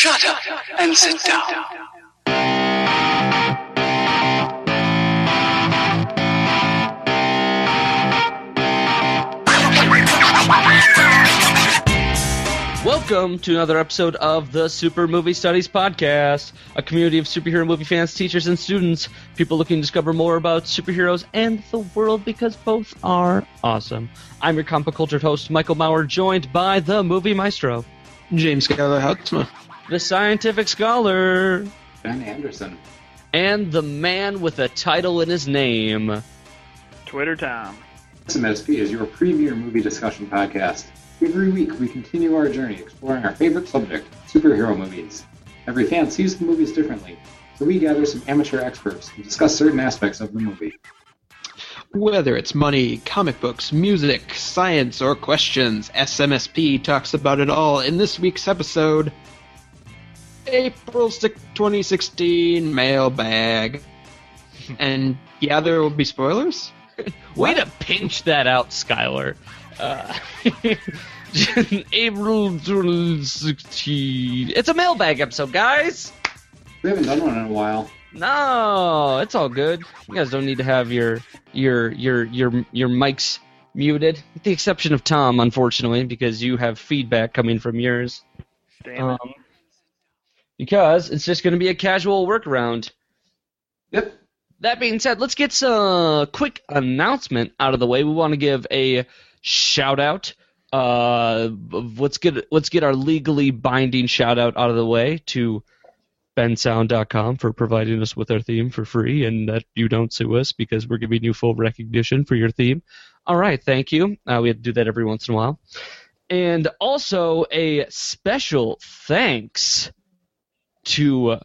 Shut up and sit down. Welcome to another episode of the Super Movie Studies Podcast, a community of superhero movie fans, teachers, and students, people looking to discover more about superheroes and the world because both are awesome. I'm your comic cultured host, Michael Maurer, joined by the movie maestro, James Skyler Hutzma. The scientific scholar, Ben Anderson. and the man with a title in his name. Twitter Tom. SMSP is your premier movie discussion podcast. Every week, we continue our journey exploring our favorite subject, superhero movies. Every fan sees the movies differently, so we gather some amateur experts and discuss certain aspects of the movie. Whether it's money, comic books, music, science, or questions, SMSP talks about it all in this week's episode. April 6, 2016 mailbag. and yeah, there will be spoilers? Way to pinch that out, Skylar. Uh, April 16. It's a mailbag episode, guys. We haven't done one in a while. No, it's all good. You guys don't need to have your your your your your mics muted, with the exception of Tom, unfortunately, because you have feedback coming from yours. Damn it. Um, because it's just going to be a casual workaround. Yep. That being said, let's get some quick announcement out of the way. We want to give a shout out. Uh, let's get let's get our legally binding shout out out of the way to bensound.com for providing us with our theme for free, and that you don't sue us because we're giving you full recognition for your theme. All right, thank you. Uh, we have to do that every once in a while, and also a special thanks to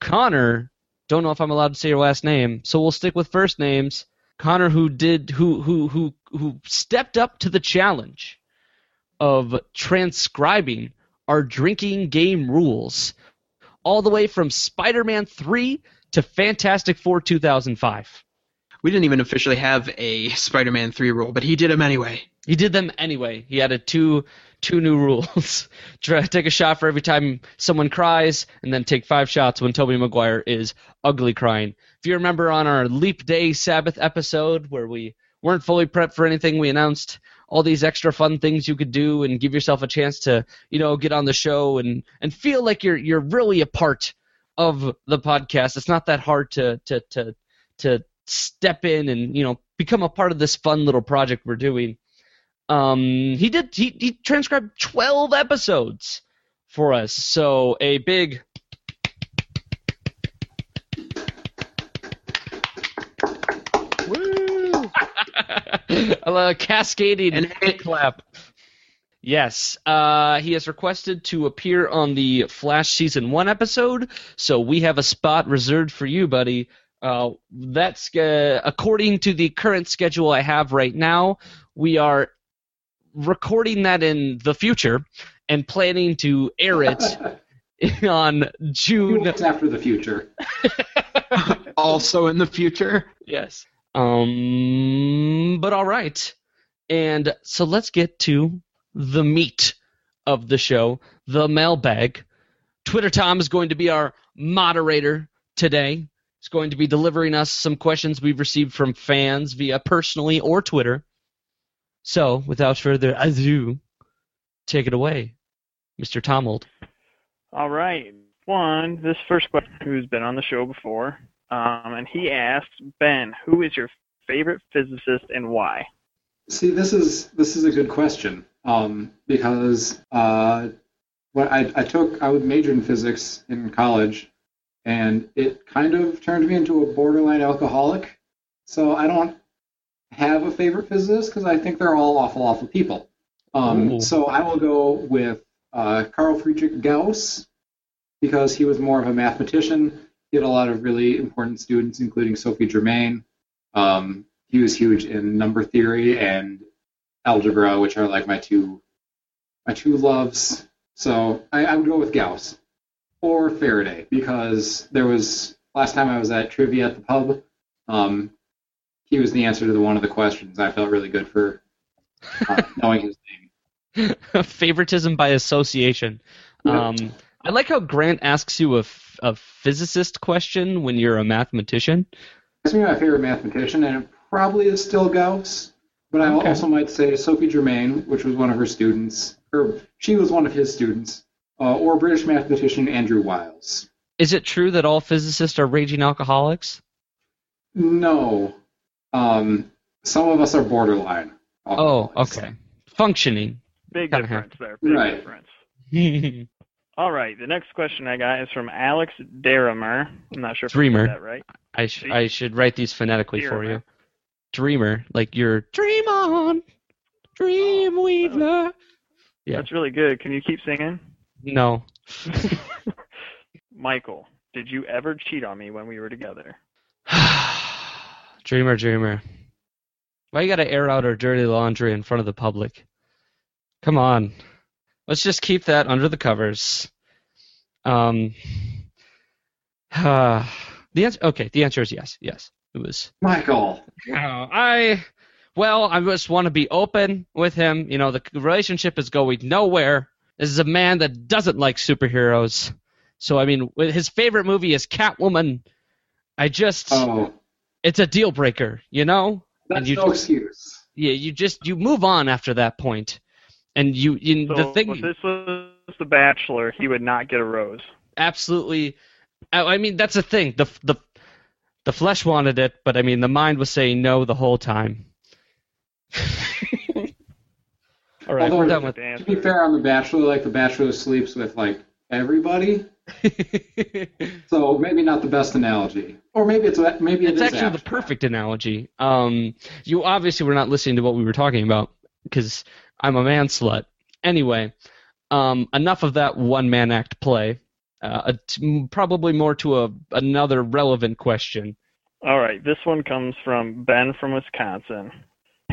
Connor don't know if I'm allowed to say your last name, so we'll stick with first names. Connor, who did, who who who who stepped up to the challenge of transcribing our drinking game rules, all the way from Spider-Man 3 to Fantastic Four 2005. We didn't even officially have a Spider Man 3 rule, but he did them anyway. He did them anyway. He added two two new rules. Take a shot for every time someone cries, and then take five shots when Tobey Maguire is ugly crying. If you remember on our Leap Day Sabbath episode where we weren't fully prepped for anything, we announced all these extra fun things you could do and give yourself a chance to, you know, get on the show and and feel like you're you're really a part of the podcast. It's not that hard to to to to step in and you know become a part of this fun little project we're doing. Um, he did. He, he transcribed twelve episodes for us. So a big. Woo! a cascading And hey- clap. Yes, uh, he has requested to appear on the Flash season one episode, so we have a spot reserved for you, buddy. Uh, that's uh, according to the current schedule I have right now. We are recording that in the future and planning to air it on June. weeks after the future. also in the future. Yes. Um, but all right. And so let's get to the meat of the show, the mailbag. Twitter Tom is going to be our moderator today. He's going to be delivering us some questions we've received from fans via personally or Twitter. So, without further ado, take it away, Mr. Tomold. All right. One, this first question, who's been on the show before, um, and he asked Ben, who is your favorite physicist and why? See, this is this is a good question um, because uh, what I, I took I would major in physics in college, and it kind of turned me into a borderline alcoholic. So I don't have a favorite physicist because I think they're all awful, awful people. Um, so I will go with uh, Carl Friedrich Gauss because he was more of a mathematician. He had a lot of really important students, including Sophie Germain. Um, he was huge in number theory and algebra, which are like my two my two loves. So I, I would go with Gauss or Faraday because there was last time I was at trivia at the pub. Um, he was the answer to the one of the questions. I felt really good for uh, knowing his name. Favoritism by association. Yep. Um, I like how Grant asks you a, f- a physicist question when you're a mathematician. That's me my favorite mathematician, and it probably is still Gauss. But I Okay. also might say Sophie Germain, which was one of her students, or she was one of his students, uh, or British mathematician Andrew Wiles. Is it true that all physicists are raging alcoholics? No, um, some of us are borderline. Oh, alcoholics. okay. Functioning. Big Kinda difference there. Big Right. difference. All right. The next question I got is from Alex Derimer. I'm not sure if Dreamer. I that right. I, sh- I should write these phonetically for you. Dreamer, like your dream on, dream weaver. Yeah. That's really good. Can you keep singing? No. Michael, did you ever cheat on me when we were together? Dreamer, dreamer. Why you gotta air out our dirty laundry in front of the public? Come on. Let's just keep that under the covers. Um. Uh, the answer. Okay, the answer is yes. Yes, it was. Michael. Oh, I. Well, I just want to be open with him. You know, the relationship is going nowhere. This is a man that doesn't like superheroes. So, I mean, his favorite movie is Catwoman. I just. Oh, It's a deal breaker, you know? that's And you no just- excuse. Yeah, you just. You move on after that. And you. you So the thing. if this was The Bachelor, he would not get a rose. absolutely. I I mean, that's the thing. The the the flesh wanted it, but I mean, the mind was saying no the whole time. All right, Although, we're done with. To be fair, on The Bachelor, like The Bachelor sleeps with like everybody, so maybe not the best analogy, or maybe it's maybe it it's is actually the perfect analogy. Um, you obviously were not listening to what we were talking about because I'm a man slut. Anyway, um, enough of that one man act play. Uh, a t- probably more to a another relevant question. All right, this one comes from Ben from Wisconsin.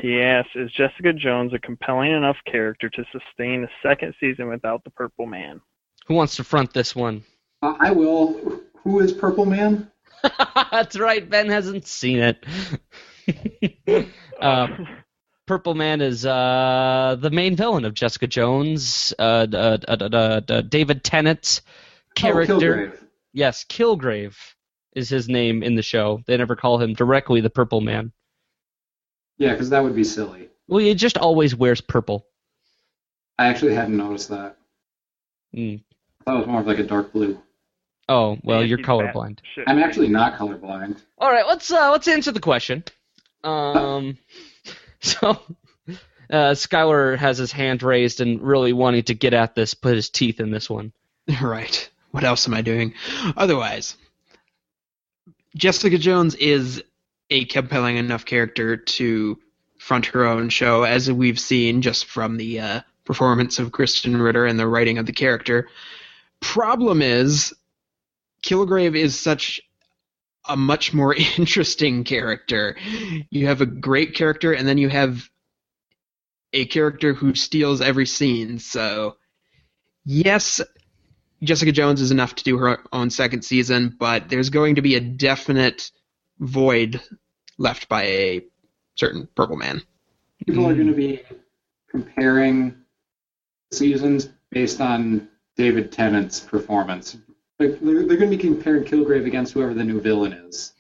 He asks, "Is Jessica Jones a compelling enough character to sustain a second season without the Purple Man?" Who wants to front this one? Uh, I will. Who is Purple Man? That's right. Ben hasn't seen it. uh, Purple Man is uh, the main villain of Jessica Jones. Uh, uh, uh, uh, uh, uh, David Tennant's character. Oh, Kilgrave. yes, Kilgrave is his name in the show. They never call him directly the Purple Man. Yeah, because that would be silly. Well, he just always wears purple. I actually hadn't noticed that. Mm. I thought it was more of like a dark blue. Oh, well, Yeah, you're colorblind. I'm actually not colorblind. All right, let's uh, let's answer the question. Um, so uh, Skylar has his hand raised and really wanting to get at this, put his teeth in this one. Right. What else am I doing? Otherwise, Jessica Jones is a compelling enough character to front her own show, as we've seen just from the uh, performance of Krysten Ritter and the writing of the character. Problem is, Kilgrave is such a much more interesting character. You have a great character, and then you have a character who steals every scene. So, yes, Jessica Jones is enough to do her own second season, but there's going to be a definite void left by a certain Purple Man. People are going to be comparing seasons based on David Tennant's performance. Like, they're, they're going to be comparing Kilgrave against whoever the new villain is,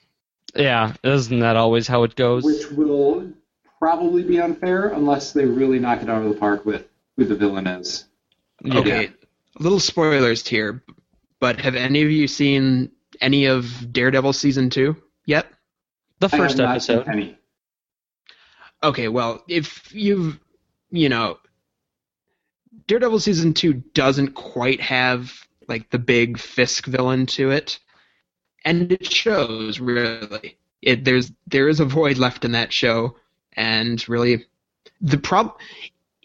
Yeah, isn't that always how it goes? which will probably be unfair unless they really knock it out of the park with who the villain is. Yeah. Okay, little spoilers here, but have any of you seen any of Daredevil season two yet? The I have first not seen episode. any. Okay, well, if you've, you know, Daredevil season two doesn't quite have like the big Fisk villain to it, and it shows really. It there's there is a void left in that show, and really, the problem.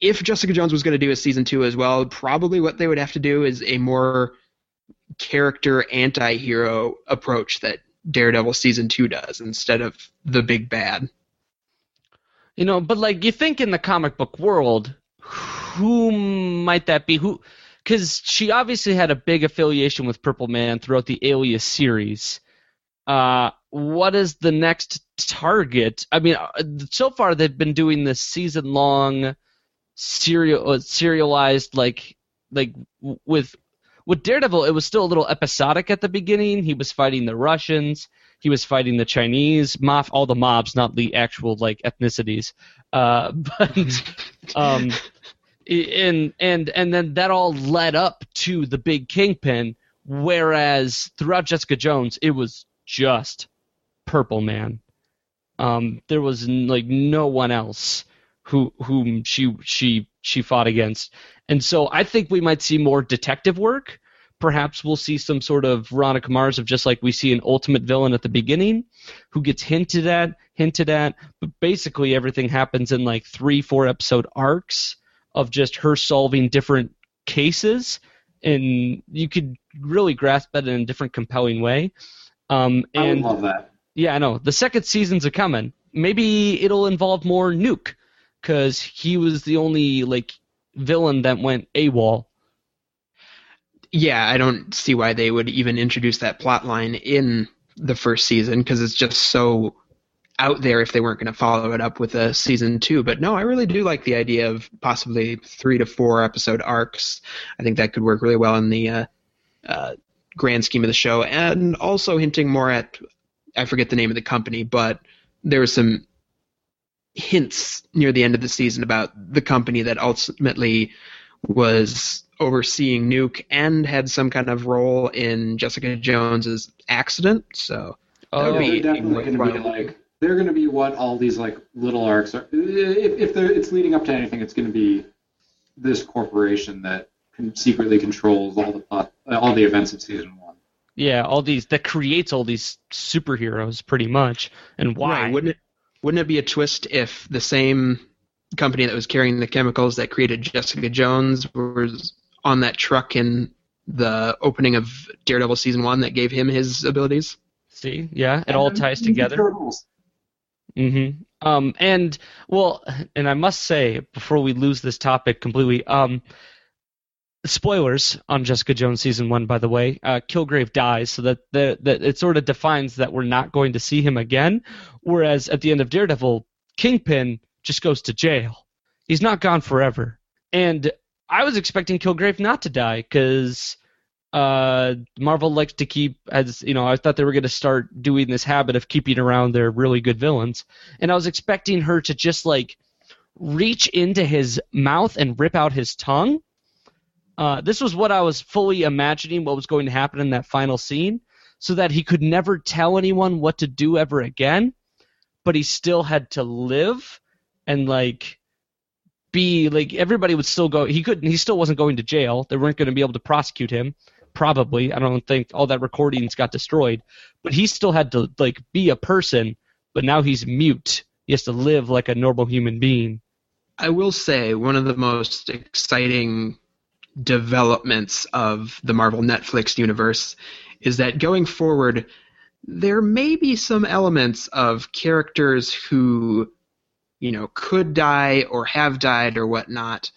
if Jessica Jones was going to do a season two as well, probably what they would have to do is a more character anti-hero approach that Daredevil season two does instead of the big bad. You know, but like you think in the comic book world, who might that be? Who? Because she obviously had a big affiliation with Purple Man throughout the Alias series. Uh, what is the next target? I mean, uh, so far they've been doing this season-long serial uh, serialized like like with with Daredevil, it was still a little episodic at the beginning. He was fighting the Russians, he was fighting the Chinese, mob, all the mobs, not the actual like ethnicities. Uh, but um, and and and then that all led up to the big kingpin. Whereas throughout Jessica Jones, it was just Purple Man. Um, there was like no one else who whom she she she fought against, and so I think we might see more detective work. Perhaps we'll see some sort of Veronica Mars of just like we see an ultimate villain at the beginning, who gets hinted at, hinted at, but basically everything happens in like three, four episode arcs of just her solving different cases, and you could really grasp that in a different, compelling way. Um, I and love that. yeah, I know. The second season's a coming. Maybe it'll involve more Nuke, because he was the only like villain that went AWOL. yeah, I don't see why they would even introduce that plot line in the first season because it's just so out there if they weren't going to follow it up with a season two. But no, I really do like the idea of possibly three to four episode arcs. I think that could work really well in the uh, uh, grand scheme of the show, and also hinting more at I forget the name of the company, but there was some hints near the end of the season about the company that ultimately was overseeing Nuke and had some kind of role in Jessica Jones's accident. So That would Oh, be- definitely going to be like they're going to be what all these like little arcs are. If, if it's leading up to anything, it's going to be this corporation that can secretly controls all the plot, all the events of season one. yeah, all these that creates all these superheroes pretty much, and why? Right, wouldn't it wouldn't it be a twist if the same company that was carrying the chemicals that created Jessica Jones was on that truck in the opening of Daredevil season one that gave him his abilities? See, yeah, it all ties together. Turtles. Hmm Um, and well, and I must say before we lose this topic completely, um, spoilers on Jessica Jones season one, by the way. Uh, Kilgrave dies, so that the, that it sort of defines that we're not going to see him again. Whereas at the end of Daredevil, Kingpin just goes to jail. He's not gone forever. And I was expecting Kilgrave not to die because uh, Marvel likes to keep as you know. I thought they were going to start doing this habit of keeping around their really good villains, and I was expecting her to just like reach into his mouth and rip out his tongue. Uh, this was what I was fully imagining what was going to happen in that final scene, so that he could never tell anyone what to do ever again, but he still had to live and like be like everybody would still go. He couldn't. He still wasn't going to jail. They weren't going to be able to prosecute him. Probably. I don't think all that recordings got destroyed, but he still had to like be a person. But now he's mute. He has to live like a normal human being. I will say one of the most exciting developments of the Marvel Netflix universe is that going forward, there may be some elements of characters who, you know, could die or have died or whatnot,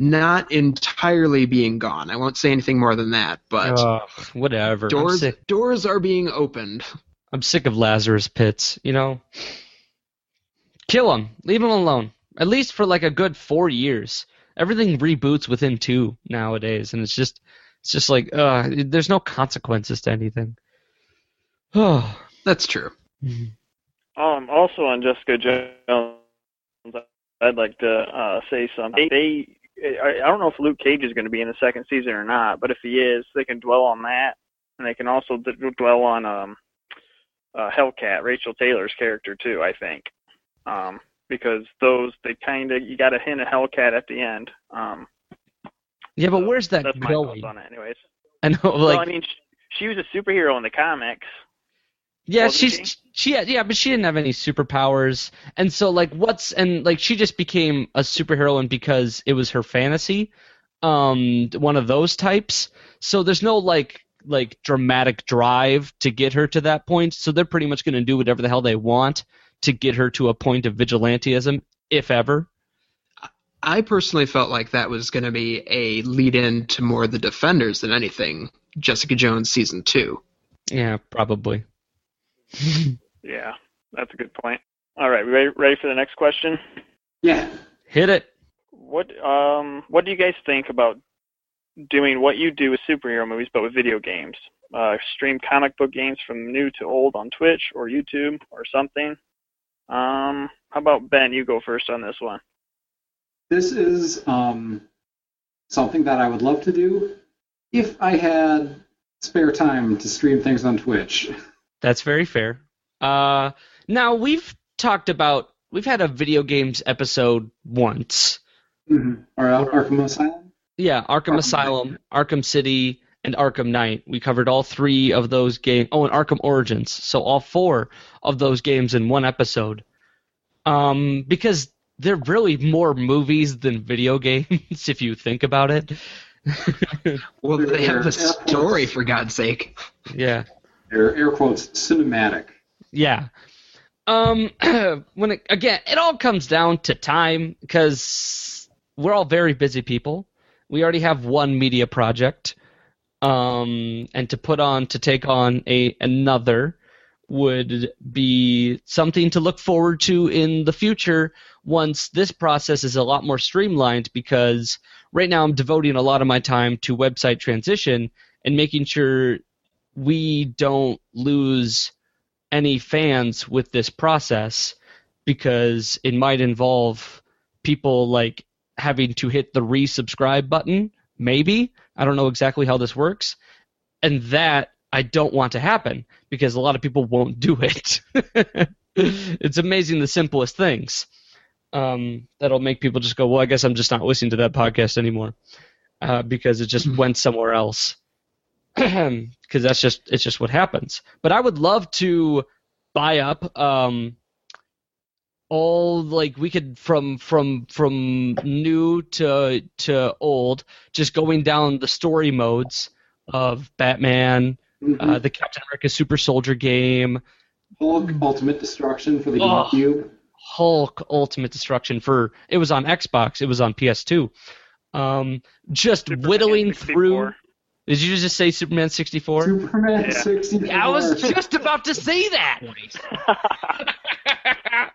not entirely being gone. I won't say anything more than that, but Ugh, whatever. Doors doors are being opened. I'm sick of Lazarus pits. You know, kill him. Leave him alone. At least for like a good four years. Everything reboots within two nowadays, and it's just, it's just like, uh, there's no consequences to anything. Oh. That's true. Um, also on Jessica Jones, I'd like to uh, say something. They, I, I don't know if Luke Cage is going to be in the second season or not, but if he is, they can dwell on that, and they can also d- dwell on um, uh, Hellcat, Rachael Taylor's character too. I think, um, because those they kind of you got a hint of Hellcat at the end. Um, Yeah, but where's that that's my going? thoughts on it, anyways. I know, like, well, I mean, she, she was a superhero in the comics. Yeah, Wasn't she's she had yeah, but she didn't have any superpowers, and so like what's and like she just became a superheroine because it was her fantasy, um, one of those types. So there's no like like dramatic drive to get her to that point. So they're pretty much going to do whatever the hell they want to get her to a point of vigilantism, if ever. I personally felt like that was going to be a lead in to more of the Defenders than anything. Jessica Jones season two. Yeah, probably. Yeah, that's a good point. All right, we ready, ready for the next question? Yeah. Hit it. What um what do you guys think about doing what you do with superhero movies, but with video games. Uh, stream comic book games from new to old on Twitch or YouTube or something. Um, how about Ben? You go first on this one. This is um, something that I would love to do if I had spare time to stream things on Twitch. That's very fair. Uh, now we've talked about we've had a video games episode once. Mm-hmm. Or Ar- Arkham Asylum. Yeah, Arkham Arkham Asylum, Arkham City, and Arkham Knight. We covered all three of those games. Oh, and Arkham Origins. So all four of those games in one episode. Um, because they're really more movies than video games if you think about it. Well, they have a story, for God's sake. yeah. They're air quotes cinematic. Yeah. Um, when it, again, it all comes down to time because we're all very busy people. We already have one media project, um, and to put on to take on a another would be something to look forward to in the future once this process is a lot more streamlined because right now I'm devoting a lot of my time to website transition and making sure we don't lose any fans with this process because it might involve people like having to hit the resubscribe button maybe. I don't know exactly how this works. And that i don't want to happen because a lot of people won't do it. It's amazing the simplest things um, that'll make people just go well i guess i'm just not listening to that podcast anymore uh, because it just went somewhere else because that's just it's just what happens. But I would love to buy up um, all like we could from from from new to to old, just going down the story modes of Batman, Mhm. uh, the Captain America Super Soldier game, Hulk Ultimate Destruction for the Oh. GameCube. Hulk Ultimate Destruction for it was on Xbox, it was on PS2. Um, just Superman whittling through. Did you just say Superman 64? Superman Yeah. 64. I was just about to say that.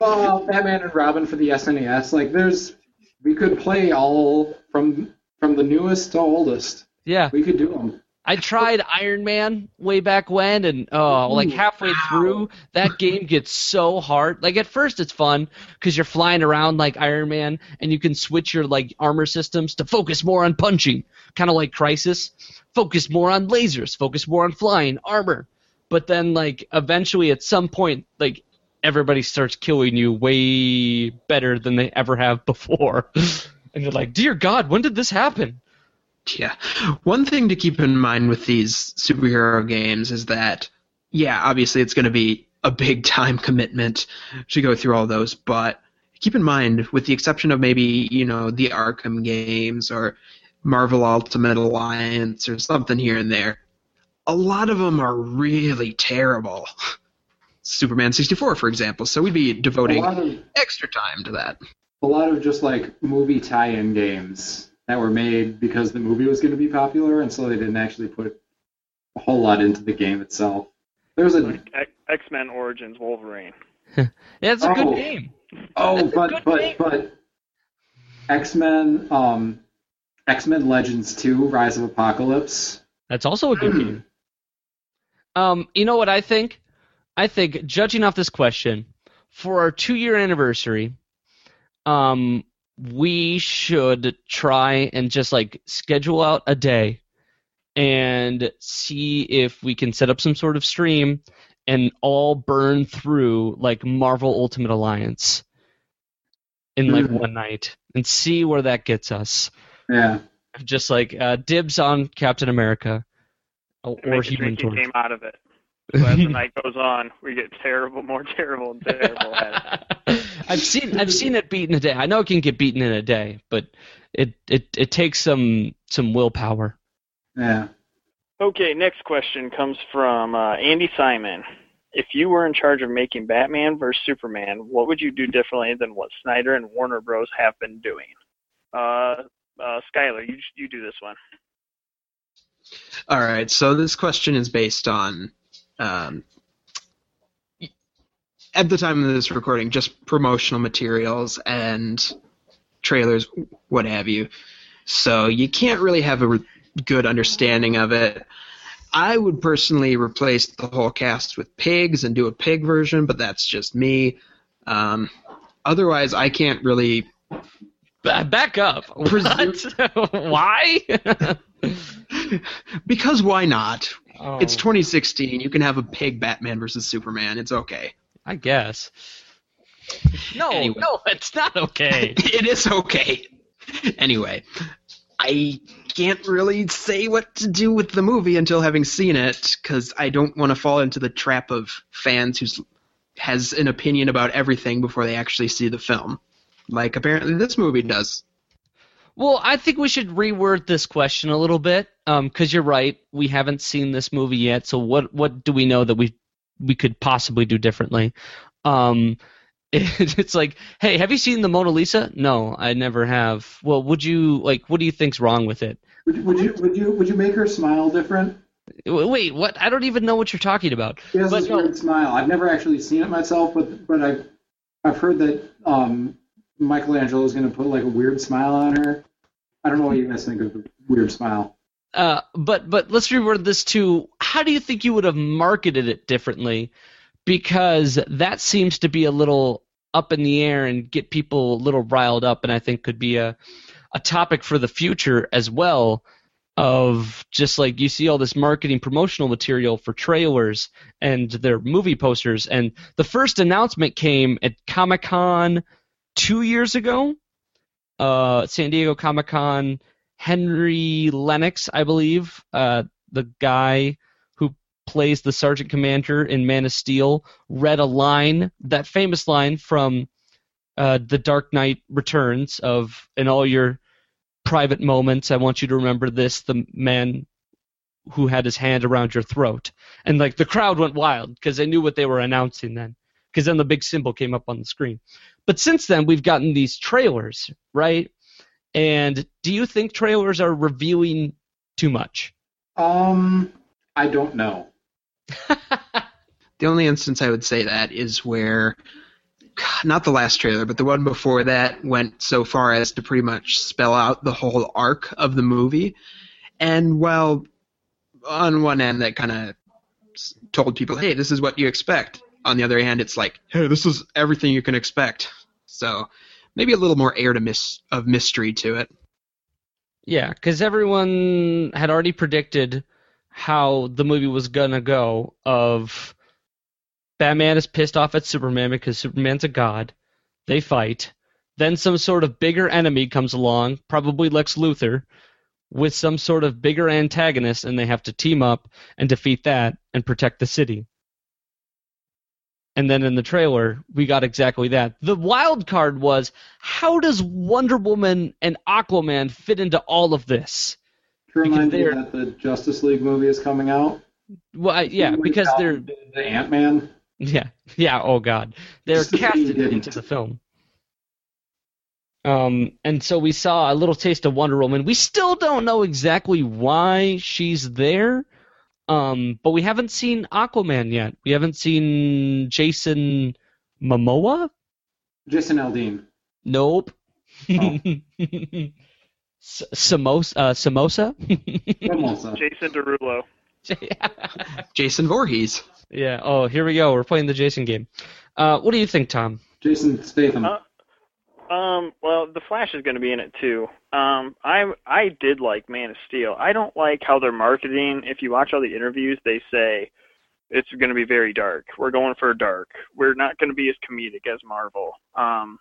Oh, Batman and Robin for the SNES. Like, there's, we could play all from from the newest to oldest. Yeah, We could do them. I tried Iron Man way back when, and oh, like halfway through, that game gets so hard. Like at first, it's fun because you're flying around like Iron Man, and you can switch your like armor systems to focus more on punching, kind of like Crysis. Focus more on lasers. Focus more on flying armor. But then, like eventually, at some point, like everybody starts killing you way better than they ever have before, and you're like, "Dear God, when did this happen?" Yeah. One thing to keep in mind with these superhero games is that, yeah, obviously it's going to be a big time commitment to go through all those, but keep in mind, with the exception of maybe, you know, the Arkham games or Marvel Ultimate Alliance or something here and there, a lot of them are really terrible. Superman 64, for example. So we'd be devoting of extra time to that. a lot of just like movie tie-in games that were made because the movie was going to be popular, and so they didn't actually put a whole lot into the game itself. There was a like X Men Origins Wolverine. Yeah, it's a good Oh. game. oh, That's but but game. but X Men um X Men Legends Two: Rise of Apocalypse. That's also a good game. Um, you know what I think? I think judging off this question, for our two-year anniversary, um, we should try and just like schedule out a day and see if we can set up some sort of stream and all burn through like Marvel Ultimate Alliance in like Mhm. one night and see where that gets us. Yeah. Just like uh, dibs on Captain America or, And or make, Human Torch. a game out of it. So as the night goes on, we get terrible, more terrible, and terrible at it. I've seen I've seen it beaten a day. I know it can get beaten in a day, but it it, it takes some some willpower. Yeah. Okay, next question comes from uh, Andy Simon. If you were in charge of making Batman versus Superman, what would you do differently than what Snyder and Warner Bros. have been doing? Uh, uh, Skylar, you you do this one. All right, so this question is based on, um, at the time of this recording, just promotional materials and trailers, what have you. So you can't really have a re- good understanding of it. I would personally replace the whole cast with pigs and do a pig version, but that's just me. Um, otherwise, I can't really. Back up. What? Why? because why not? Oh, It's 2016. You can have a pig Batman versus Superman. It's okay. I guess. No, Anyway. no, it's not okay. it is okay. Anyway, I can't really say what to do with the movie until having seen it because I don't want to fall into the trap of fans who has an opinion about everything before they actually see the film. Like apparently this movie does. Well, I think we should reword this question a little bit, um, because you're right. We haven't seen this movie yet, so what what do we know that we we could possibly do differently? Um, it's like, hey, have you seen the Mona Lisa? No, I never have. Well, would you like? What do you think's wrong with it? Would, would you would you would you make her smile different? Wait, what? I don't even know what you're talking about. She has But this no. weird smile. I've never actually seen it myself, but but I've I've heard that um, Michelangelo is going to put like a weird smile on her. I don't know what you guys think of the weird smile. Uh, but but let's reword this to how do you think you would have marketed it differently? Because that seems to be a little up in the air and get people a little riled up, and I think could be a a topic for the future as well. Of just like you see all this marketing promotional material for trailers and their movie posters, and the first announcement came at Comic Con two years ago, uh, San Diego Comic Con. Henry Lennox, I believe, uh, the guy who plays the Sergeant Commander in Man of Steel, read a line, that famous line from uh, The Dark Knight Returns of, in all your private moments, I want you to remember this, the man who had his hand around your throat. And like the crowd went wild because they knew what they were announcing then. Because then the big symbol came up on the screen. But since then, we've gotten these trailers, right? And do you think trailers are revealing too much? Um, I don't know. The only instance I would say that is where, not the last trailer, but the one before that went so far as to pretty much spell out the whole arc of the movie. And while on one end that kind of told people, hey, this is what you expect. On the other hand, it's like, hey, this is everything you can expect. So maybe a little more air to mis- of mystery to it. Yeah, because everyone had already predicted how the movie was gonna go. Of Batman is pissed off at Superman because Superman's a god. They fight. Then some sort of bigger enemy comes along, probably Lex Luthor, with some sort of bigger antagonist, and they have to team up and defeat that and protect the city. And then in the trailer, we got exactly that. The wild card was how does Wonder Woman and Aquaman fit into all of this? To remind you that the Justice League movie is coming out. Well, I, yeah, because they're the Ant Man. yeah, yeah. Oh God, they're casted into the film. Um, and so we saw a little taste of Wonder Woman. We still don't know exactly why she's there. Um, but we haven't seen Aquaman yet. We haven't seen Jason Momoa. Jason Aldean. Nope. Oh. S- Samosa. Uh, Samosa. Mimosa. Jason Derulo. Jason Voorhees. yeah. Oh, here we go. We're playing the Jason game. Uh, what do you think, Tom? Jason Statham. Uh, Um, well, the Flash is going to be in it too. Um, I I did like Man of Steel. I don't like how they're marketing. If you watch all the interviews, they say it's going to be very dark. We're going for dark. We're not going to be as comedic as Marvel. Um,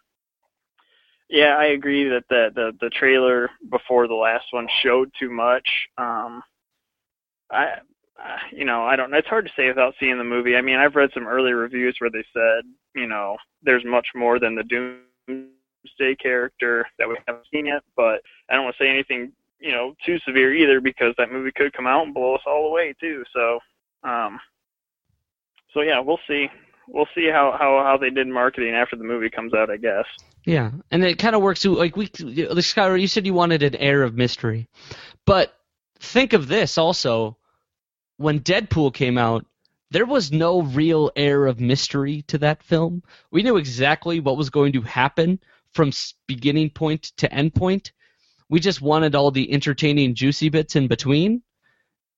yeah, I agree that the the the trailer before the last one showed too much. Um, I. You know, I don't know. It's hard to say without seeing the movie. I mean, I've read some early reviews where they said, you know, there's much more than the Doomsday character that we haven't seen yet. But I don't want to say anything, you know, too severe either because that movie could come out and blow us all away too. So, um, so yeah, we'll see. We'll see how how how they did marketing after the movie comes out. I guess. Yeah, and it kind of works. too. Like we, like Skylar, you said you wanted an air of mystery, but think of this also. When Deadpool came out, there was no real air of mystery to that film. We knew exactly what was going to happen from beginning point to end point. We just wanted all the entertaining, juicy bits in between.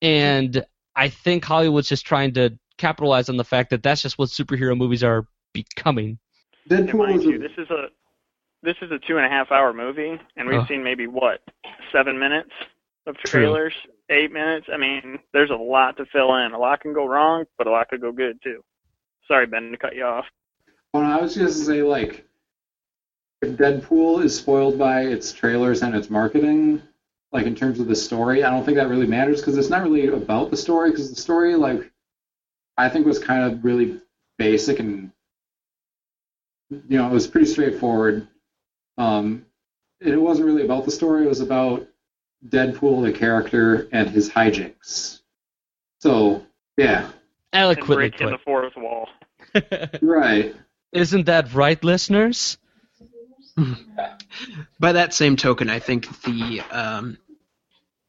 And I think Hollywood's just trying to capitalize on the fact that that's just what superhero movies are becoming. And Deadpool mind was you, this is a this is a two and a half hour movie, and we've Oh. seen maybe what seven minutes of True. trailers, eight minutes. I mean, there's a lot to fill in. A lot can go wrong, but a lot could go good too. Sorry, Ben, to cut you off. well, I was just gonna say like, if Deadpool is spoiled by its trailers and its marketing, like in terms of the story, I don't think that really matters because it's not really about the story. Because the story, like, I think was kind of really basic and you know it was pretty straightforward. Um, it wasn't really about the story. It was about Deadpool, the character, and his hijinks. So yeah, And Eloquently breaking the fourth wall. right. Isn't that right, listeners? By that same token, I think the um,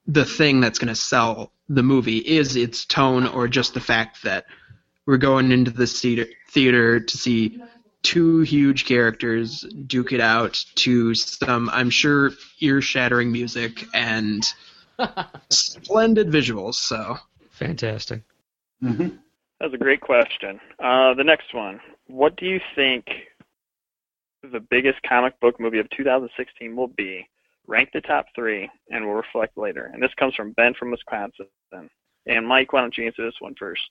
the thing that's going to sell the movie is its tone, or just the fact that we're going into the theater, theater to see two huge characters duke it out to some, I'm sure, ear-shattering music and splendid visuals. So Fantastic. hmm That's a great question. Uh, the next one. What do you think the biggest comic book movie of 2016 will be? Rank the top three, and we'll reflect later. And this comes from Ben from Wisconsin. And Mike, why don't you answer this one first?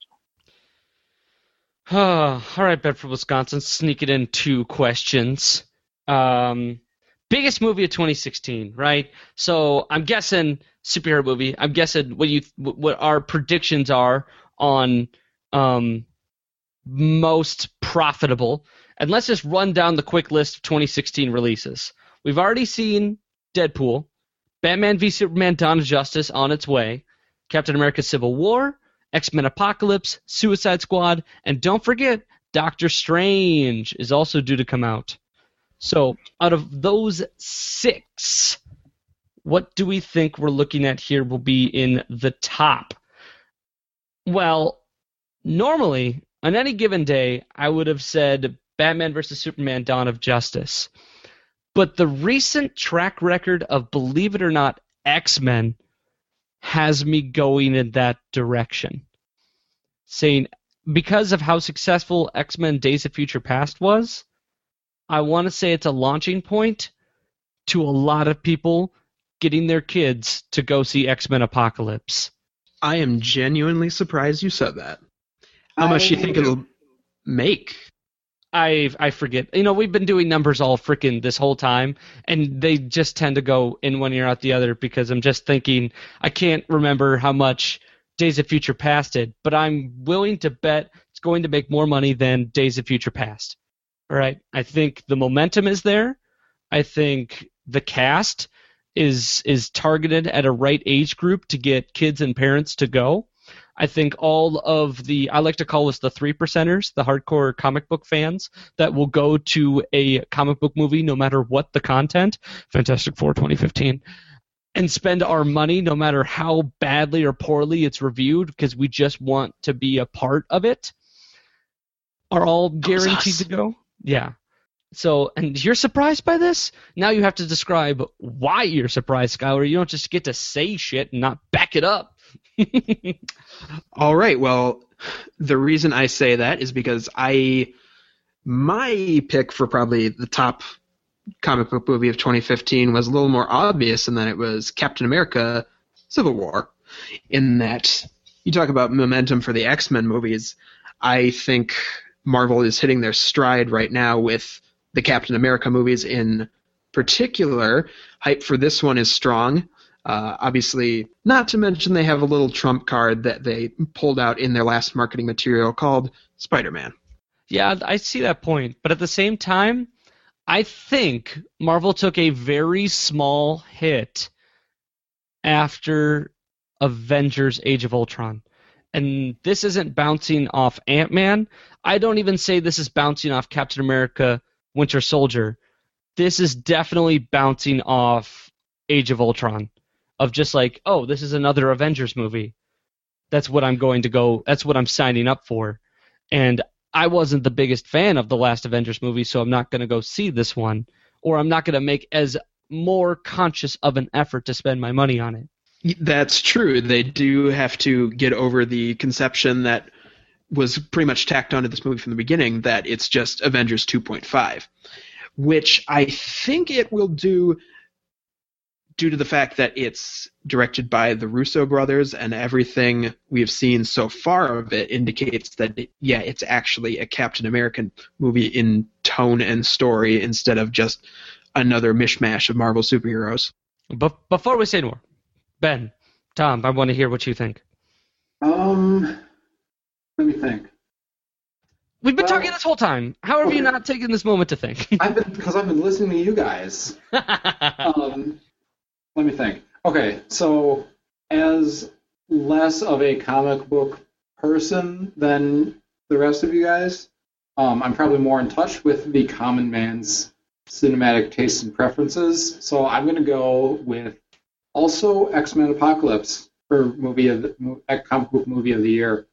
all right, Ben from Wisconsin. Sneak it in two questions. Um, biggest movie of 2016, right? So I'm guessing superhero movie. I'm guessing what you what our predictions are on um, most profitable. And let's just run down the quick list of 2016 releases. We've already seen Deadpool, Batman v Superman: Dawn of Justice on its way, Captain America: Civil War, X Men Apocalypse, Suicide Squad, and don't forget, Doctor Strange is also due to come out. So, out of those six, what do we think we're looking at here will be in the top? Well, normally, on any given day, I would have said Batman vs. Superman Dawn of Justice. But the recent track record of, believe it or not, X Men has me going in that direction. Saying, because of how successful X Men Days of Future Past was, I want to say it's a launching point to a lot of people getting their kids to go see X Men Apocalypse. I am genuinely surprised you said that. How much do you think it'll make? I I forget. You know, we've been doing numbers all freaking this whole time, and they just tend to go in one ear out the other because I'm just thinking I can't remember how much Days of Future Past did, but I'm willing to bet it's going to make more money than Days of Future Past. All right, I think the momentum is there. I think the cast is is targeted at a right age group to get kids and parents to go. I think all of the I like to call us the three percenters, the hardcore comic book fans that will go to a comic book movie no matter what the content. Fantastic Four 2015. And spend our money no matter how badly or poorly it's reviewed because we just want to be a part of it. Are all guaranteed to go? Yeah. So, and you're surprised by this? Now you have to describe why you're surprised, Skylar. You don't just get to say shit and not back it up. All right. Well, the reason I say that is because I my pick for probably the top comic book movie of 2015 was a little more obvious, and then it was Captain America: Civil War. In that you talk about momentum for the X Men movies, I think Marvel is hitting their stride right now with the Captain America movies in particular. Hype for this one is strong. Uh, obviously, not to mention they have a little trump card that they pulled out in their last marketing material called Spider Man. Yeah, I see that point, but at the same time, I think Marvel took a very small hit after Avengers Age of Ultron. And this isn't bouncing off Ant Man. I don't even say this is bouncing off Captain America Winter Soldier. This is definitely bouncing off Age of Ultron. Of just like, oh, this is another Avengers movie. That's what I'm going to go, that's what I'm signing up for. And I wasn't the biggest fan of the last Avengers movie, so I'm not going to go see this one, or I'm not going to make as more conscious of an effort to spend my money on it. That's true. They do have to get over the conception that was pretty much tacked onto this movie from the beginning that it's just Avengers 2.5, which I think it will do due to the fact that it's directed by the Russo brothers and everything we've seen so far of it indicates that yeah, it's actually a Captain American movie in tone and story instead of just another mishmash of Marvel superheroes. But before we say more, Ben, Tom, I want to hear what you think. Um, let me think. We've been Well- talking this whole time. How have you not taken this moment to think? I've been because I've been listening to you guys. Um, let me think. Okay, so as less of a comic book person than the rest of you guys, um, I'm probably more in touch with the common man's cinematic tastes and preferences. So I'm going to go with also X-Men Apocalypse for movie of the, comic book movie of the year.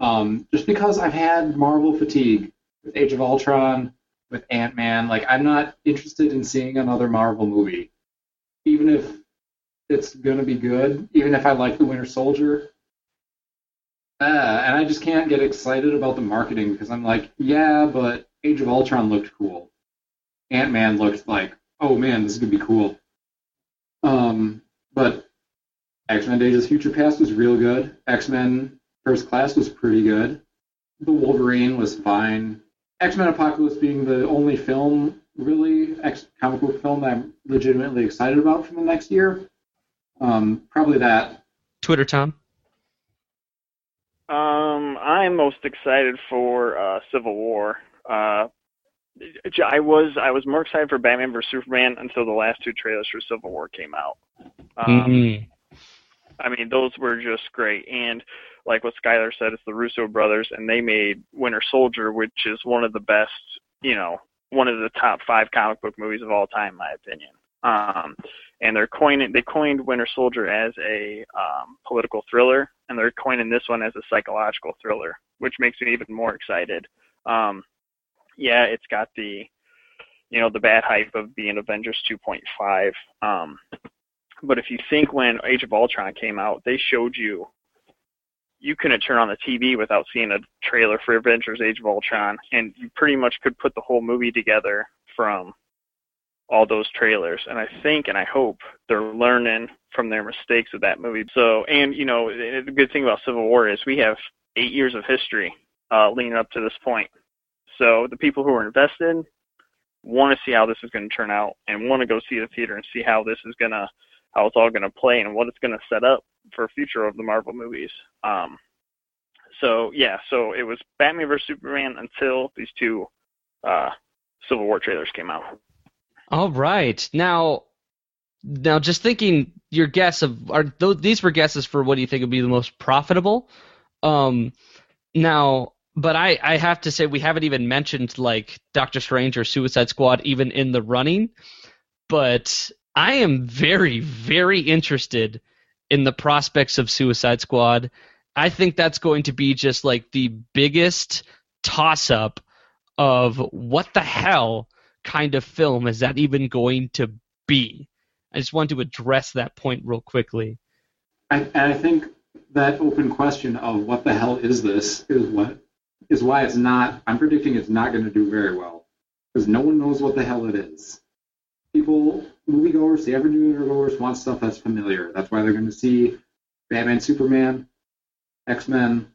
Um, just because I've had Marvel fatigue with Age of Ultron, with Ant Man. Like, I'm not interested in seeing another Marvel movie, even if it's gonna be good. Even if I like the Winter Soldier. Uh, and I just can't get excited about the marketing because I'm like, yeah, but Age of Ultron looked cool. Ant Man looked like, oh man, this is gonna be cool. Um, but X Men Days of Future Past was real good. X Men First Class was pretty good. The Wolverine was fine. X Men Apocalypse being the only film, really, X comic book film that I'm legitimately excited about for the next year. Um, probably that. Twitter, Tom. Um, I'm most excited for uh, Civil War. Uh, I was I was more excited for Batman vs Superman until the last two trailers for Civil War came out. Um, Mhm. I mean, those were just great. And like what Skylar said, it's the Russo brothers, and they made Winter Soldier, which is one of the best, you know, one of the top five comic book movies of all time, in my opinion. Um, and they're coining they coined Winter Soldier as a um, political thriller, and they're coining this one as a psychological thriller, which makes me even more excited. Um, yeah, it's got the you know the bad hype of being Avengers 2.5. Um, but if you think when Age of Ultron came out, they showed you you couldn't turn on the TV without seeing a trailer for Avengers Age of Ultron, and you pretty much could put the whole movie together from all those trailers. And I think and I hope they're learning from their mistakes of that movie. So, and you know, the good thing about Civil War is we have eight years of history uh, leading up to this point. So the people who are invested want to see how this is going to turn out and want to go see the theater and see how this is going to how it's all going to play and what it's going to set up for future of the Marvel movies. Um, so yeah, so it was Batman vs Superman until these two uh, Civil War trailers came out. All right. Now, now just thinking your guess of are th- these were guesses for what do you think would be the most profitable? Um, now, but I I have to say we haven't even mentioned like Doctor Strange or Suicide Squad even in the running, but I am very very interested in the prospects of Suicide Squad. I think that's going to be just like the biggest toss up of what the hell kind of film is that even going to be? I just want to address that point real quickly. I, and I think that open question of what the hell is this is what is why it's not. I'm predicting it's not going to do very well because no one knows what the hell it is. People, moviegoers, the average moviegoers want stuff that's familiar. That's why they're going to see Batman, Superman, X Men,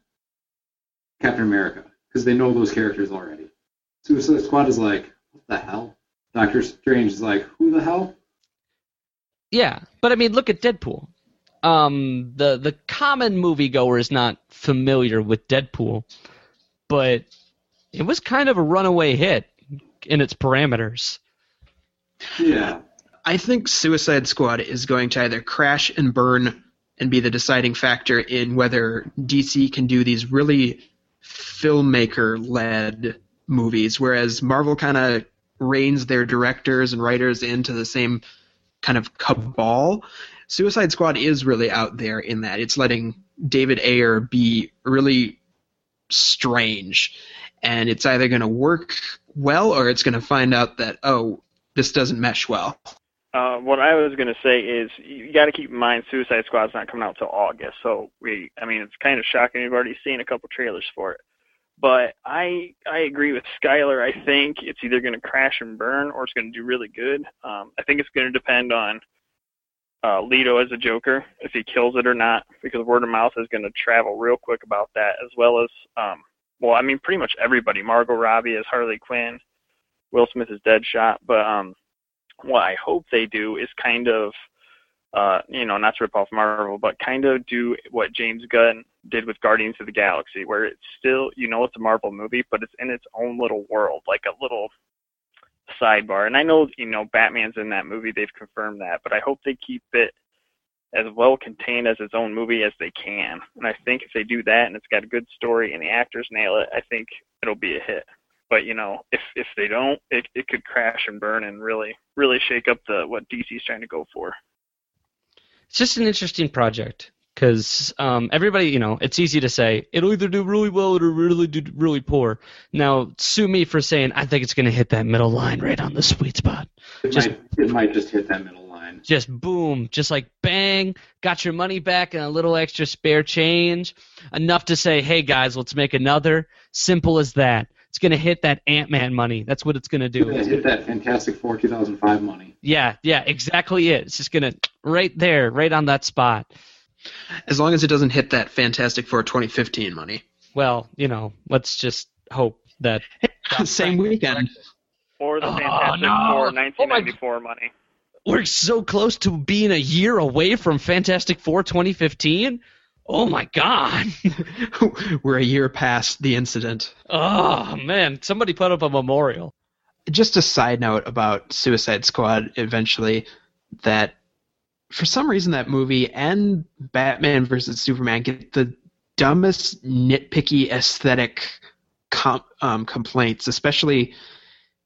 Captain America because they know those characters already. Suicide Squad is like, what the hell? Doctor Strange is like, who the hell? Yeah, but I mean, look at Deadpool. Um, the the common moviegoer is not familiar with Deadpool, but it was kind of a runaway hit in its parameters. Yeah. I think Suicide Squad is going to either crash and burn and be the deciding factor in whether DC can do these really filmmaker led movies, whereas Marvel kind of reins their directors and writers into the same kind of cabal. Suicide Squad is really out there in that it's letting David Ayer be really strange, and it's either going to work well or it's going to find out that oh this doesn't mesh well. Uh, what I was gonna say is you got to keep in mind Suicide Squad's not coming out till August, so we, I mean, it's kind of shocking. We've already seen a couple trailers for it, but I I agree with Skylar. I think it's either gonna crash and burn or it's gonna do really good. Um, I think it's gonna depend on uh, Leto as a Joker if he kills it or not, because word of mouth is gonna travel real quick about that, as well as um, well, I mean, pretty much everybody. Margot Robbie as Harley Quinn, Will Smith is Deadshot, but um what I hope they do is kind of, uh, you know, not to rip off Marvel, but kind of do what James Gunn did with Guardians of the Galaxy, where it's still, you know, it's a Marvel movie, but it's in its own little world, like a little sidebar. And I know, you know, Batman's in that movie; they've confirmed that, but I hope they keep it as well contained as its own movie as they can. And I think if they do that and it's got a good story and the actors nail it, I think it'll be a hit. But you know, if if they don't, it it could crash and burn and really really shake up the what DC's trying to go for. It's just an interesting project because um, everybody, you know, it's easy to say it'll either do really well or really do really poor. Now, sue me for saying I think it's going to hit that middle line right on the sweet spot. It Just- might it might just hit that middle line. Just boom, just like bang, got your money back and a little extra spare change, enough to say, hey guys, let's make another. Simple as that. It's going to hit that Ant Man money. That's what it's going to do. It hit that Fantastic Four 2005 money. Yeah, yeah, exactly it. It's just going to right there, right on that spot. As long as it doesn't hit that Fantastic Four 2015 money. Well, you know, let's just hope that Same weekend. Or the Oh, Fantastic no. Four Oh, my 1994 money. we're so close to being a year away from Fantastic Four 2015. Oh my god. We're a year past the incident. Oh man, somebody put up a memorial. Just a side note about Suicide Squad eventually that for some reason that movie and Batman versus Superman get the dumbest nitpicky aesthetic com- um, complaints, especially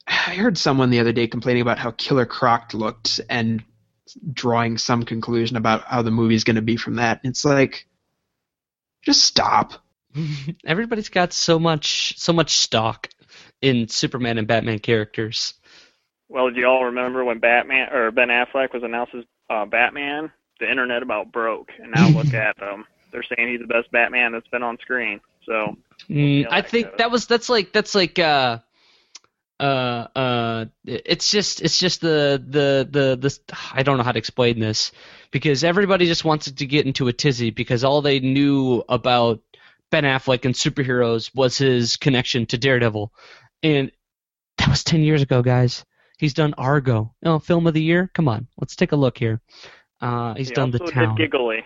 I heard someone the other day complaining about how Killer Croc looked and drawing some conclusion about how the movie's going to be from that. It's like just stop. Everybody's got so much so much stock in Superman and Batman characters. Well, do you all remember when Batman or Ben Affleck was announced as uh, Batman? The internet about broke, and now look at them. They're saying he's the best Batman that's been on screen. So Mm, I think goes. that was that's like that's like uh uh uh it's just it's just the the the this I don't know how to explain this because everybody just wants it to get into a tizzy because all they knew about Ben Affleck and superheroes was his connection to Daredevil and that was 10 years ago guys he's done Argo oh film of the year come on let's take a look here uh he's he done also the town did Giggly.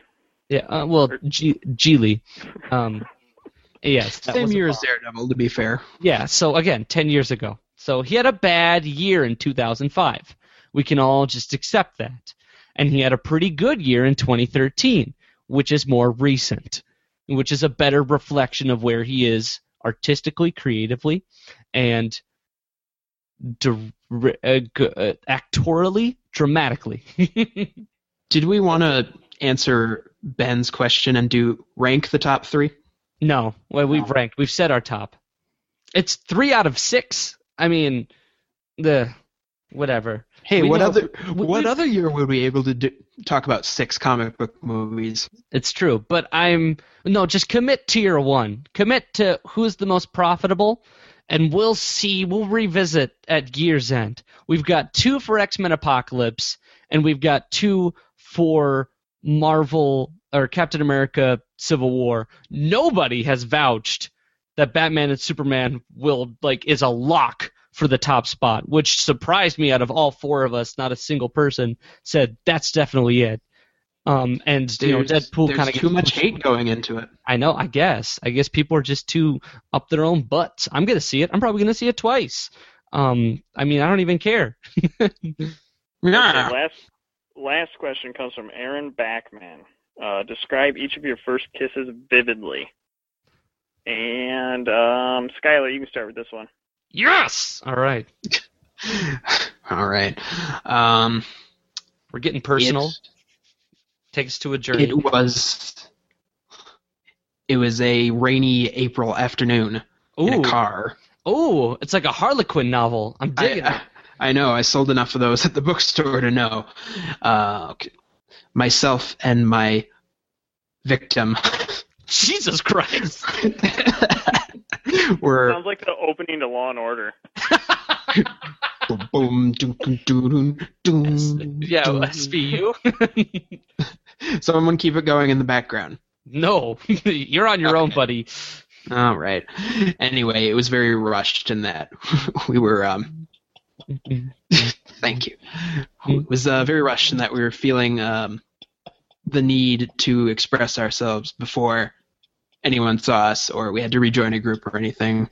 yeah uh, well or- G- Gigli um yes that Same was year as Daredevil, to be fair. Yeah, so again, 10 years ago. So he had a bad year in 2005. We can all just accept that. And he had a pretty good year in 2013, which is more recent, which is a better reflection of where he is artistically, creatively, and dir- uh, uh, actorally, dramatically. Did we want to answer Ben's question and do rank the top three? no, well, we've ranked. We've set our top. It's three out of six. I mean, the whatever. Hey, We what know- other we- what other year would we be able to do, talk about six comic book movies? It's true, but I'm no, just commit tier one. Commit to who's the most profitable, and we'll see. We'll revisit at Year's End. We've got two for X Men Apocalypse, and we've got two for Marvel or Captain America Civil War. Nobody has vouched that Batman and Superman will like is a lock for the top spot, which surprised me. Out of all four of us, not a single person said that's definitely it. Um, and you know, Deadpool kind of too much hate going into it. I know. I guess. I guess people are just too up their own butts. I'm gonna see it. I'm probably gonna see it twice. Um, I mean, I don't even care. Okay, last last question comes from Aaron Backman. Uh, describe each of your first kisses vividly. And um, Skylar, you can start with this one. yes. All right. All right. Um, We're getting personal. it- Take us to a journey. It was. It was a rainy April afternoon in a car. Oh, it's like a Harlequin novel. I'm digging I, it. I know. I sold enough of those at the bookstore to know. Uh, okay. Myself and my victim Jesus Christ. were Sounds like the opening to Law and Order. boom, boom, doo, doo, doo, doo, doo, yeah. SVU. Someone keep it going in the background. no, you're on your own, buddy. All right. Anyway, it was very rushed in that we were. Um, thank you. It was uh, very rushed in that we were feeling um, the need to express ourselves before anyone saw us, or we had to rejoin a group or anything.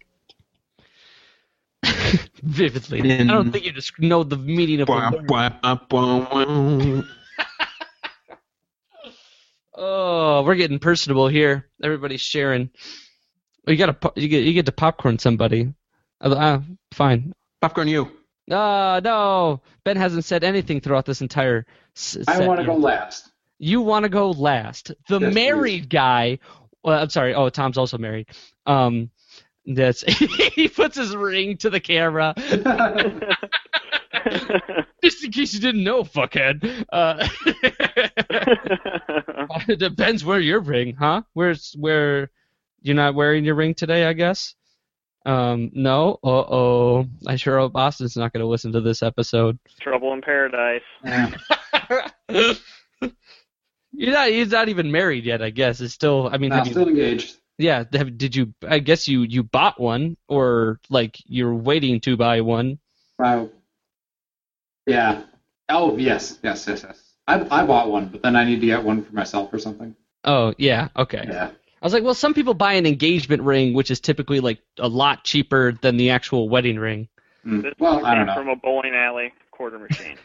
Vividly. I don't think you just know the meaning of the Bwah, word. Oh, we're getting personable here. Everybody's sharing. You got to you get you get to popcorn somebody. Uh, uh, fine. Popcorn, you. Uh, no, Ben hasn't said anything throughout this entire. S- I want to go last. You want to go last. The Yes, married guy. Well, I'm sorry. Oh, Tom's also married. Um, that's he puts his ring to the camera. Just in case you didn't know, fuckhead. Uh, it depends where your ring, huh? Where's where you're not wearing your ring today? I guess. Um, no. Uh oh. I sure hope Austin's not going to listen to this episode. Trouble in Paradise. Yeah. You're not. He's not even married yet. I guess it's still. I mean, Nah, have you, still engaged. yeah. Have, did you? I guess you you bought one, or like you're waiting to buy one. Wow. Yeah. Oh yes, yes, yes, yes. I I bought one, but then I need to get one for myself or something. Oh yeah. Okay. Yeah. I was like, well, some people buy an engagement ring, which is typically like a lot cheaper than the actual wedding ring. Mm. This Well, I came don't know. from a bowling alley quarter machine.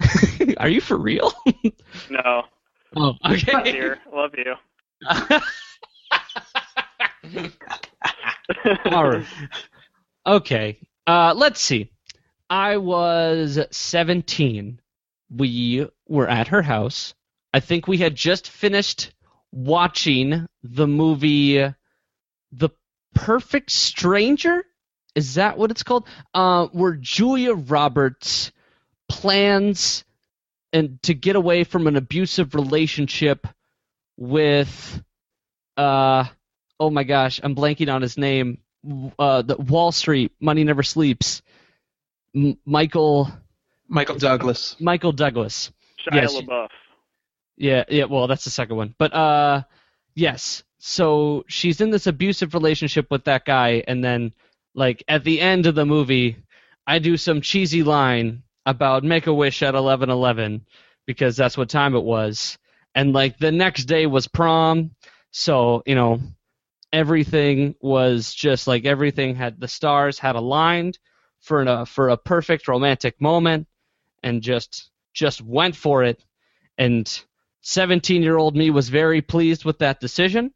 Are you for real? No, oh, okay. dear, love you. All right. Okay. Uh, let's see. I was 17. We were at her house. I think we had just finished watching the movie The Perfect Stranger. Is that what it's called? Uh, where Julia Roberts plans and to get away from an abusive relationship with uh oh my gosh, I'm blanking on his name. Uh, the Wall Street, Money Never Sleeps. M- Michael Michael Douglas. Michael Douglas. Shia Yes. LaBeouf. Yeah, yeah. Well, that's the second one. But uh, yes. So she's in this abusive relationship with that guy, and then like at the end of the movie, I do some cheesy line about Make a Wish at eleven eleven because that's what time it was, and like the next day was prom, so you know everything was just like everything had the stars had aligned for an, uh, for a perfect romantic moment, and just just went for it, and 17 year old me was very pleased with that decision.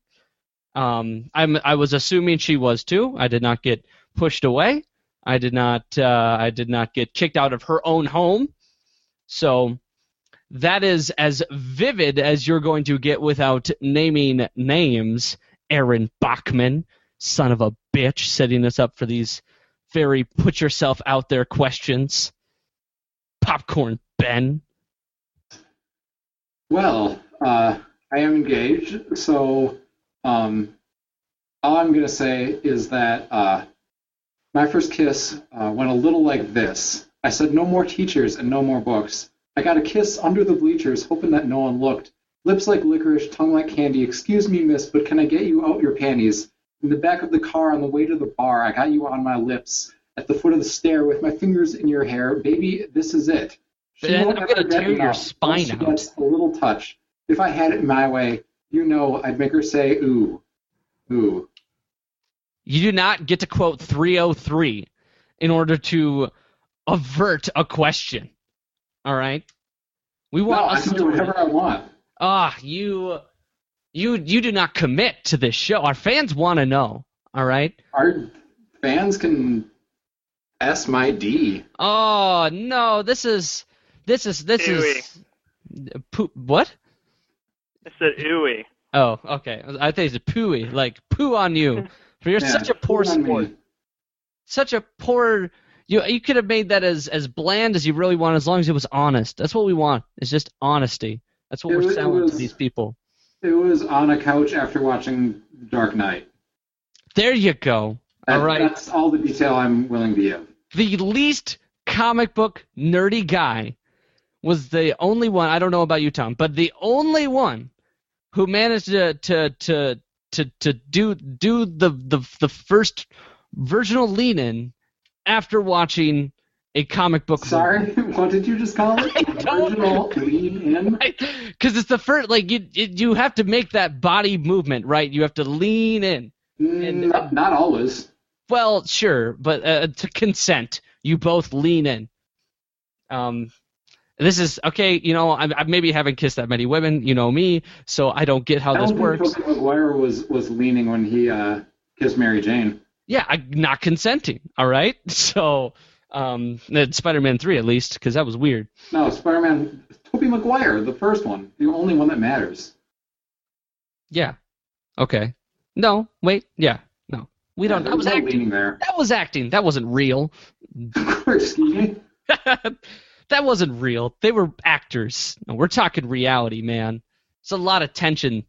Um, I'm, I was assuming she was too. I did not get pushed away. I did not. Uh, I did not get kicked out of her own home. So that is as vivid as you're going to get without naming names. Aaron Bachman, son of a bitch, setting us up for these very put yourself out there questions. Popcorn Ben. Well, uh, I am engaged, so um, all I'm gonna say is that uh, my first kiss uh, went a little like this. I said, "No more teachers and no more books." I got a kiss under the bleachers, hoping that no one looked. Lips like licorice, tongue like candy. Excuse me, miss, but can I get you out your panties? In the back of the car on the way to the bar, I got you on my lips. At the foot of the stair, with my fingers in your hair, baby, this is it. She won't I'm gonna tear your spine out. gets a little touch. If I had it my way, you know, I'd make her say ooh, ooh. You do not get to quote 3OH!3 in order to avert a question. All right? We No, want I can do whatever I want. Ah, you you you do not commit to this show. Our fans want to know. All right? Our fans can S my D. Oh, no. This is this is this is poo, what? I said ooey. Oh, okay. I think it's a pooey, like poo on you. For you're Yeah, such a poor poo sport. Such a poor You you could have made that as as bland as you really want, as long as it was honest. That's what we want. It's just honesty. That's what It we're was- it selling to these people. It was on a couch after watching Dark Knight. There you go. That- All right. That's all the detail I'm willing to give. the least comic book nerdy guy was the only one I don't know about you Tom but the only one who managed to to to to, to do do the, the the first virginal lean in after watching a comic book Sorry, what did you just call it? I Original lean in. because it's the first like you it, you have to make that body movement right you have to lean in Mm, not, not always. Well, sure, but uh, to consent, you both lean in. Um, this is okay. You know, I, I maybe haven't kissed that many women. You know me, so I don't get how I this don't works. think Tobey Maguire was was leaning when he uh, kissed Mary Jane. Yeah, I'm not consenting. All right, so um, Spider-Man three at least, because that was weird. No, Spider-Man. Tobey Maguire, the first one, the only one that matters. Yeah. Okay. No, wait. Yeah. No, we don't. That was no acting. there. That was acting. That wasn't real. Excuse me. that wasn't real. They were actors. No, we're talking reality, man. It's a lot of tension.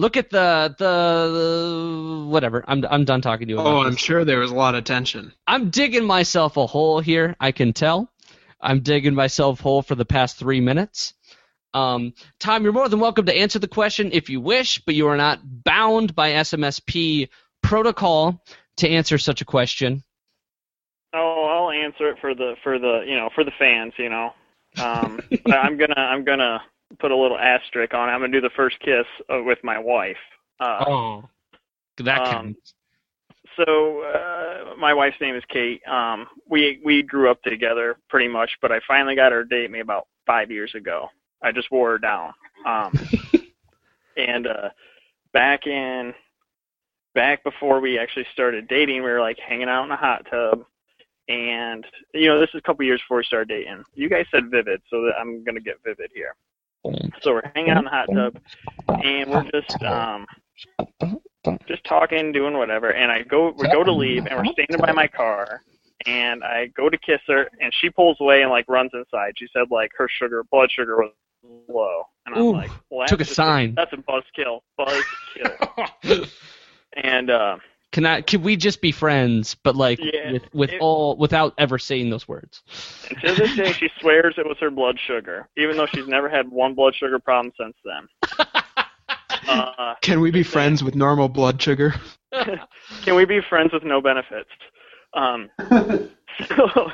Look at the the whatever. I'm I'm done talking to you. About Oh, I'm this. sure there was a lot of tension. I'm digging myself a hole here. I can tell. I'm digging myself a hole for the past three minutes. Um, Tom, you're more than welcome to answer the question if you wish, but you are not bound by SMSP protocol to answer such a question. Oh, I'll answer it for the for the you know for the fans. You know, um, but I'm gonna I'm gonna put a little asterisk on. it. I'm gonna do the first kiss uh, with my wife. Uh, Oh, that Um. So uh, my wife's name is Kate. Um, we we grew up together pretty much, but I finally got her to date me about five years ago. I just wore her down. Um, and uh, back in back before we actually started dating, we were like hanging out in a hot tub. And you know, this is a couple years before we started dating. You guys said vivid, so that I'm gonna get vivid here. So we're hanging out in the hot tub, and we're just um, just talking, doing whatever. And I go, we go to leave, and we're standing by my car, and I go to kiss her, and she pulls away and like runs inside. She said like her sugar, blood sugar was low, and I'm Ooh, like, well, took a sign. that's a buzzkill, buzzkill. and uh, Can I? Can we just be friends, but like Yeah, with with it- all without ever saying those words? and to this day, she swears it was her blood sugar, even though she's never had one blood sugar problem since then. Uh, Can we be friends with normal blood sugar? can we be friends with no benefits? Um, so,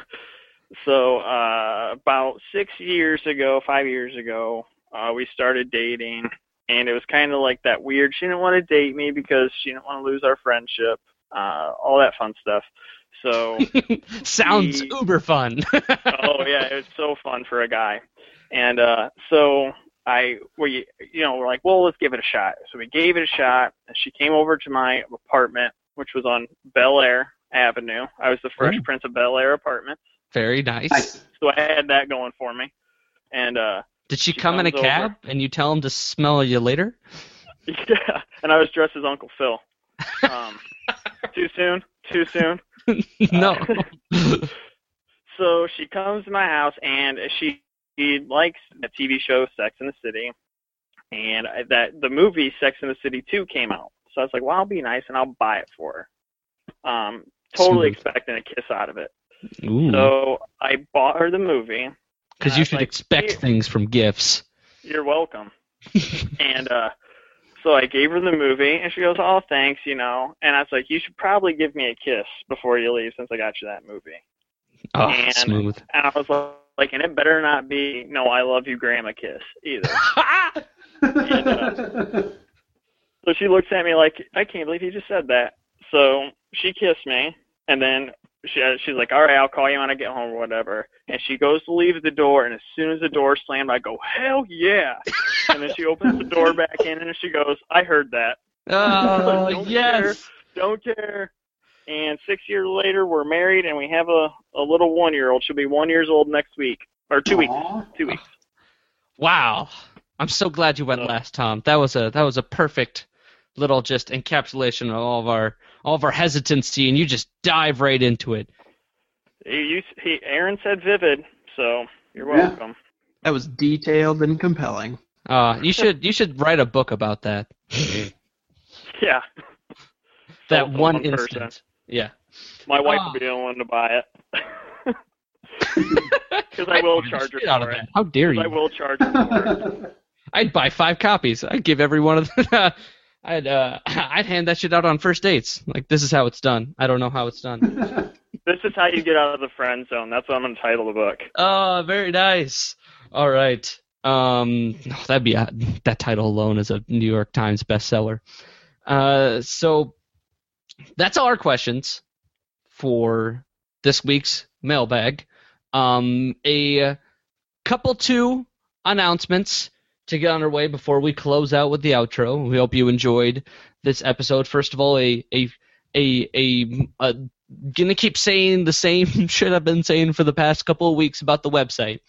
so uh, about six years ago, five years ago, uh, we started dating, and it was kind of like that weird. She didn't want to date me because she didn't want to lose our friendship, uh, all that fun stuff. So, Sounds The- uber fun. oh yeah, it was so fun for a guy, and uh, so I we you know we're like, well, let's give it a shot. So we gave it a shot, and she came over to my apartment, which was on Bel Air Avenue. I was the Fresh Ooh. Prince of Bel Air apartment. Very nice. Nice. so I had that going for me. And uh Did she She come in a cab over. and you tell him to smell you later? yeah, and I was dressed as Uncle Phil. Um, too soon? Too soon? no. So she comes to my house and she, she likes the TV show Sex in the City, and I- that the movie Sex in the City 2 came out. So I was like, well, I'll be nice and I'll buy it for her. Um, totally Smooth. expecting a kiss out of it. Ooh. So I bought her the movie. Because you should like, expect "Here." things from gifts. You're welcome. and uh so I gave her the movie and she goes, Oh, thanks, you know. And I was like, You should probably give me a kiss before you leave since I got you that movie. Oh, And- smooth. And I was like, and it better not be no I love you grandma kiss either. so she looks at me like, I can't believe you just said that. So she kissed me and then she she's like, All right, I'll call you when I get home or whatever. And she goes to leave the door and as soon as the door slammed I go, Hell yeah and then she opens the door back in and she goes, I heard that. Oh, Don't yes. Don't care. And six years later we're married and we have a, a little one year old. She'll be one years old next week. Or two weeks. Two weeks. Wow. I'm so glad you went So- last, Tom. That was a that was a perfect little just encapsulation of all of our all of our hesitancy, and you just dive right into it. You, you, he, Aaron said vivid, so you're Yeah. welcome. That was detailed and compelling. Uh, you should you should write a book about that. Yeah. that Sold one one person. instance. Yeah. My wife Ah. will be the only one to buy it. Because I will charge her Shit out of for it. that. How dare 'Cause I will charge her for it. I'd buy five copies. I'd give every one of them. I'd uh, I'd hand that shit out on first dates. Like this is how it's done. I don't know how it's done. This is how you get out of the friend zone. That's what I'm going to title the book. Oh, very nice. All right. Um, oh, that'd be a, that title alone is a New York Times bestseller. Uh, so that's all our questions for this week's mailbag. Um, a couple two announcements to get on our way before we close out with the outro. We hope you enjoyed this episode. First of all, a a a a, a gonna keep saying the same shit I've been saying for the past couple of weeks about the website.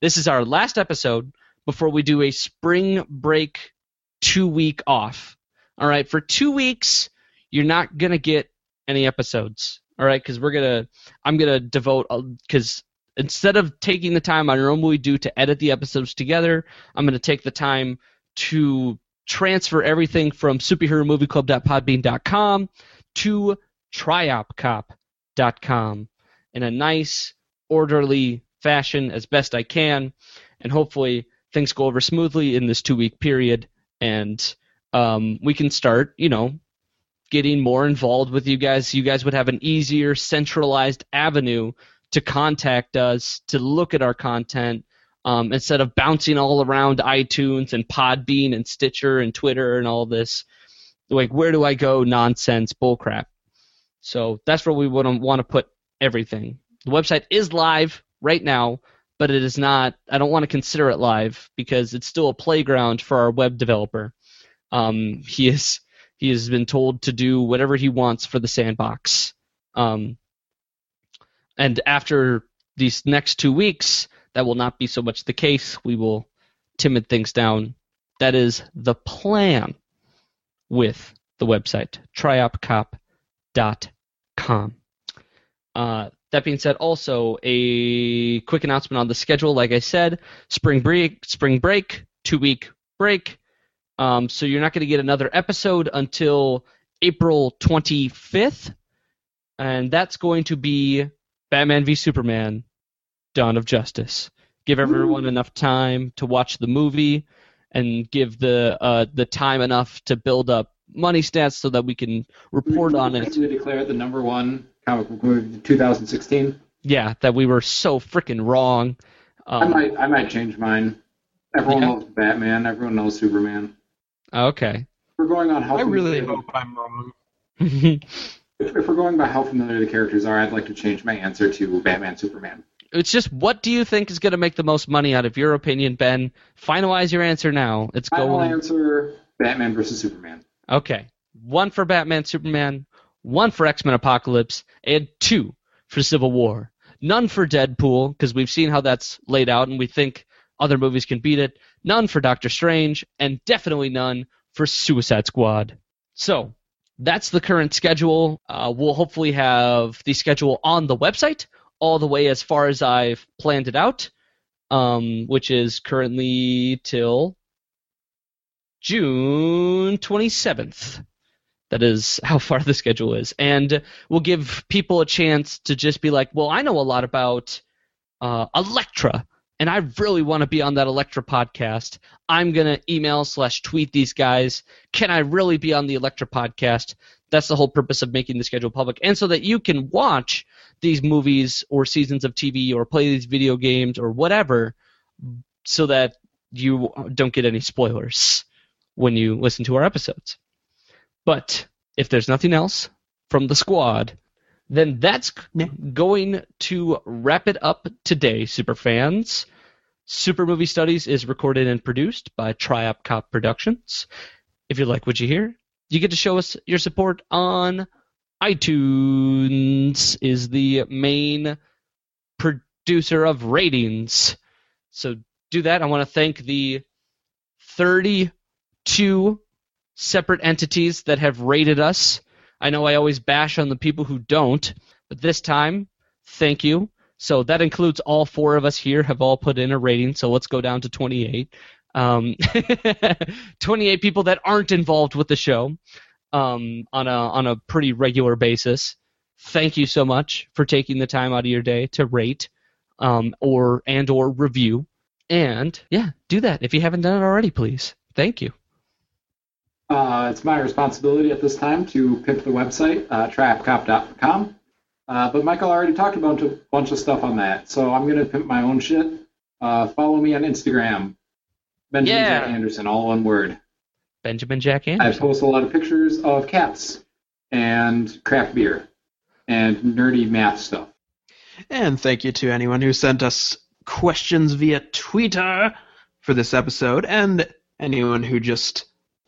This is our last episode before we do a spring break two week off. All right, for two weeks, you're not gonna get any episodes. All right, because we're gonna, I'm gonna devote because instead of taking the time I normally do to edit the episodes together, I'm gonna take the time to transfer everything from superheromovieclub.podbean.com to triopcop.com in a nice, orderly fashion as best I can, and hopefully things go over smoothly in this two week period, and um, we can start, you know, getting more involved with you guys. You guys would have an easier, centralized avenue to contact us, to look at our content, um, instead of bouncing all around iTunes and Podbean and Stitcher and Twitter and all this. Like, where do I go? Nonsense, bullcrap. So that's where we would want to put everything. The website is live right now, but it is not. I don't want to consider it live because it's still a playground for our web developer. Um, he is he has been told to do whatever he wants for the sandbox. Um, and after these next two weeks, that will not be so much the case. We will timid things down. That is the plan with the website, triopcop.com. Uh, that being said, also a quick announcement on the schedule. Like I said, spring break, spring break, two week break. Um, so you're not going to get another episode until April 25th, and that's going to be Batman v Superman: Dawn of Justice. Give everyone enough time to watch the movie, and give the uh, the time enough to build up money stats so that we can report on it. We declare the number one comic book movie of 2016. Yeah, that we were so freaking wrong. I Um, might I might change mine. Everyone Yeah. knows Batman. Everyone knows Superman. okay. We're going on how I really hope I'm wrong. If, we're going by how familiar the characters are, I'd like to change my answer to Batman Superman. it's just what do you think is going to make the most money out of your opinion, Ben? Finalize your answer now. It's Final going. answer: Batman versus Superman. Okay. One for Batman Superman, one for X Men Apocalypse, and two for Civil War. None for Deadpool, because we've seen how that's laid out and we think other movies can beat it. None for Doctor Strange, and definitely none for Suicide Squad. So, that's the current schedule. Uh, we'll hopefully have the schedule on the website all the way as far as I've planned it out, um, which is currently till June 27th. That is how far the schedule is. And we'll give people a chance to just be like, well, I know a lot about uh, Elektra, and I really want to be on that Elektra podcast. I'm going to email slash tweet these guys. Can I really be on the Elektra podcast? That's the whole purpose of making the schedule public. And so that you can watch these movies or seasons of TV or play these video games or whatever so that you don't get any spoilers when you listen to our episodes. But if there's nothing else from the squad, then that's going to wrap it up today, super fans. Super Movie Studies is recorded and produced by Triop Cop Productions. If you like what you hear, you get to show us your support on iTunes is the main producer of ratings. So do that. I want to thank the 32 separate entities that have rated us. I know I always bash on the people who don't, but this time Thank you. So that includes all four of us here have all put in a rating. So let's go down to 28. Um, 28 people that aren't involved with the show um, on a on a pretty regular basis. Thank you so much for taking the time out of your day to rate um, or and or review. And yeah, do that if you haven't done it already, please. Thank you. Uh, it's my responsibility at this time to pimp the website, uh, triopcop.com. Uh, but Michael already talked about a bunch of stuff on that, so I'm going to pimp my own shit. Uh, follow me on Instagram, Benjamin Yeah. Jack Anderson, all one word. Benjamin Jack Anderson. I post a lot of pictures of cats and craft beer and nerdy math stuff. And thank you to anyone who sent us questions via Twitter for this episode, and anyone who just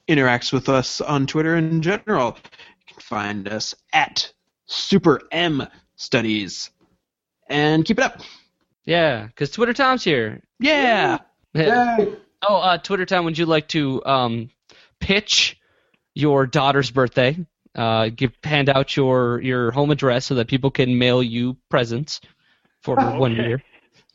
interacts with us on Twitter in general. You can find us at Super M Studies. And keep it up. Yeah, because Twitter Tom's here. Yeah. Yay! Oh, uh, Twitter Tom, would you like to um, pitch your daughter's birthday? Uh, give hand out your your home address so that people can mail you presents for her one Okay. year.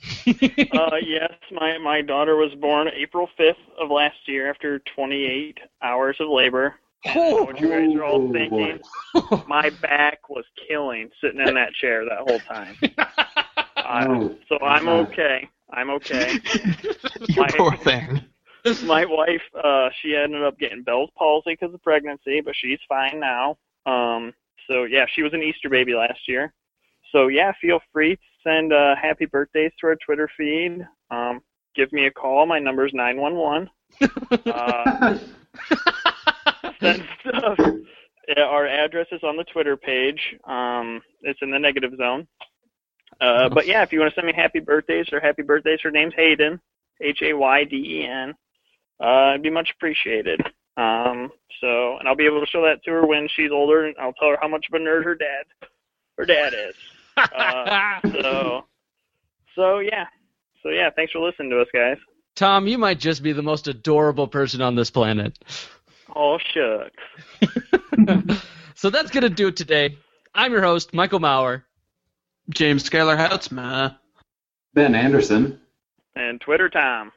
uh, yes, my my daughter was born April 5th of last year after 28 hours of labor. I know what you guys are all Oh, thinking. boy. My back was killing sitting in that chair that whole time. Uh, Oh, so I'm okay. I'm okay. you My- poor thing. my wife, uh, she ended up getting Bell's palsy because of pregnancy, but she's fine now. Um, so yeah, she was an Easter baby last year. So yeah, feel free to send uh, happy birthdays to our Twitter feed. Um, give me a call. My number's nine one one. Uh, Send stuff. Our address is on the Twitter page. Um, it's in the negative zone. Uh, but yeah, if you want to send me happy birthdays or happy birthdays, her name's Hayden, H A Y D E N. Uh, it'd be much appreciated. Um, so, and I'll be able to show that to her when she's older, and I'll tell her how much of a nerd her dad, her dad is. Uh, so, so yeah, so yeah. Thanks for listening to us, guys. Tom, you might just be the most adorable person on this planet. Oh shucks. so that's gonna do it today. I'm your host, Michael Maurer. James Skylar Houtsma. Ben Anderson. And Twitter time.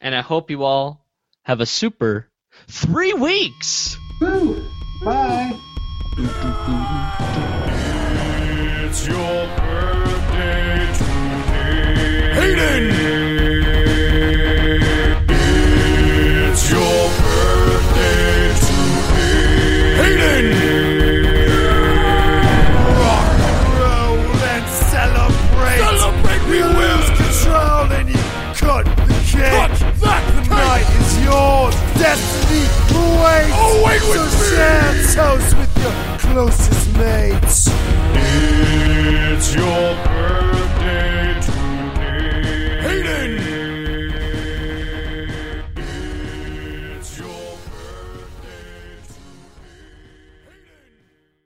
and I hope you all have a super three weeks. Woo! Bye! It's your birthday today. Hayden! It's your birthday today. Hayden! Rock and roll and celebrate. Celebrate, we lose control and you cut the cake. Cut that the night is yours. Destiny awaits. Oh, wait with so share toast with your closest mates. It's your birthday.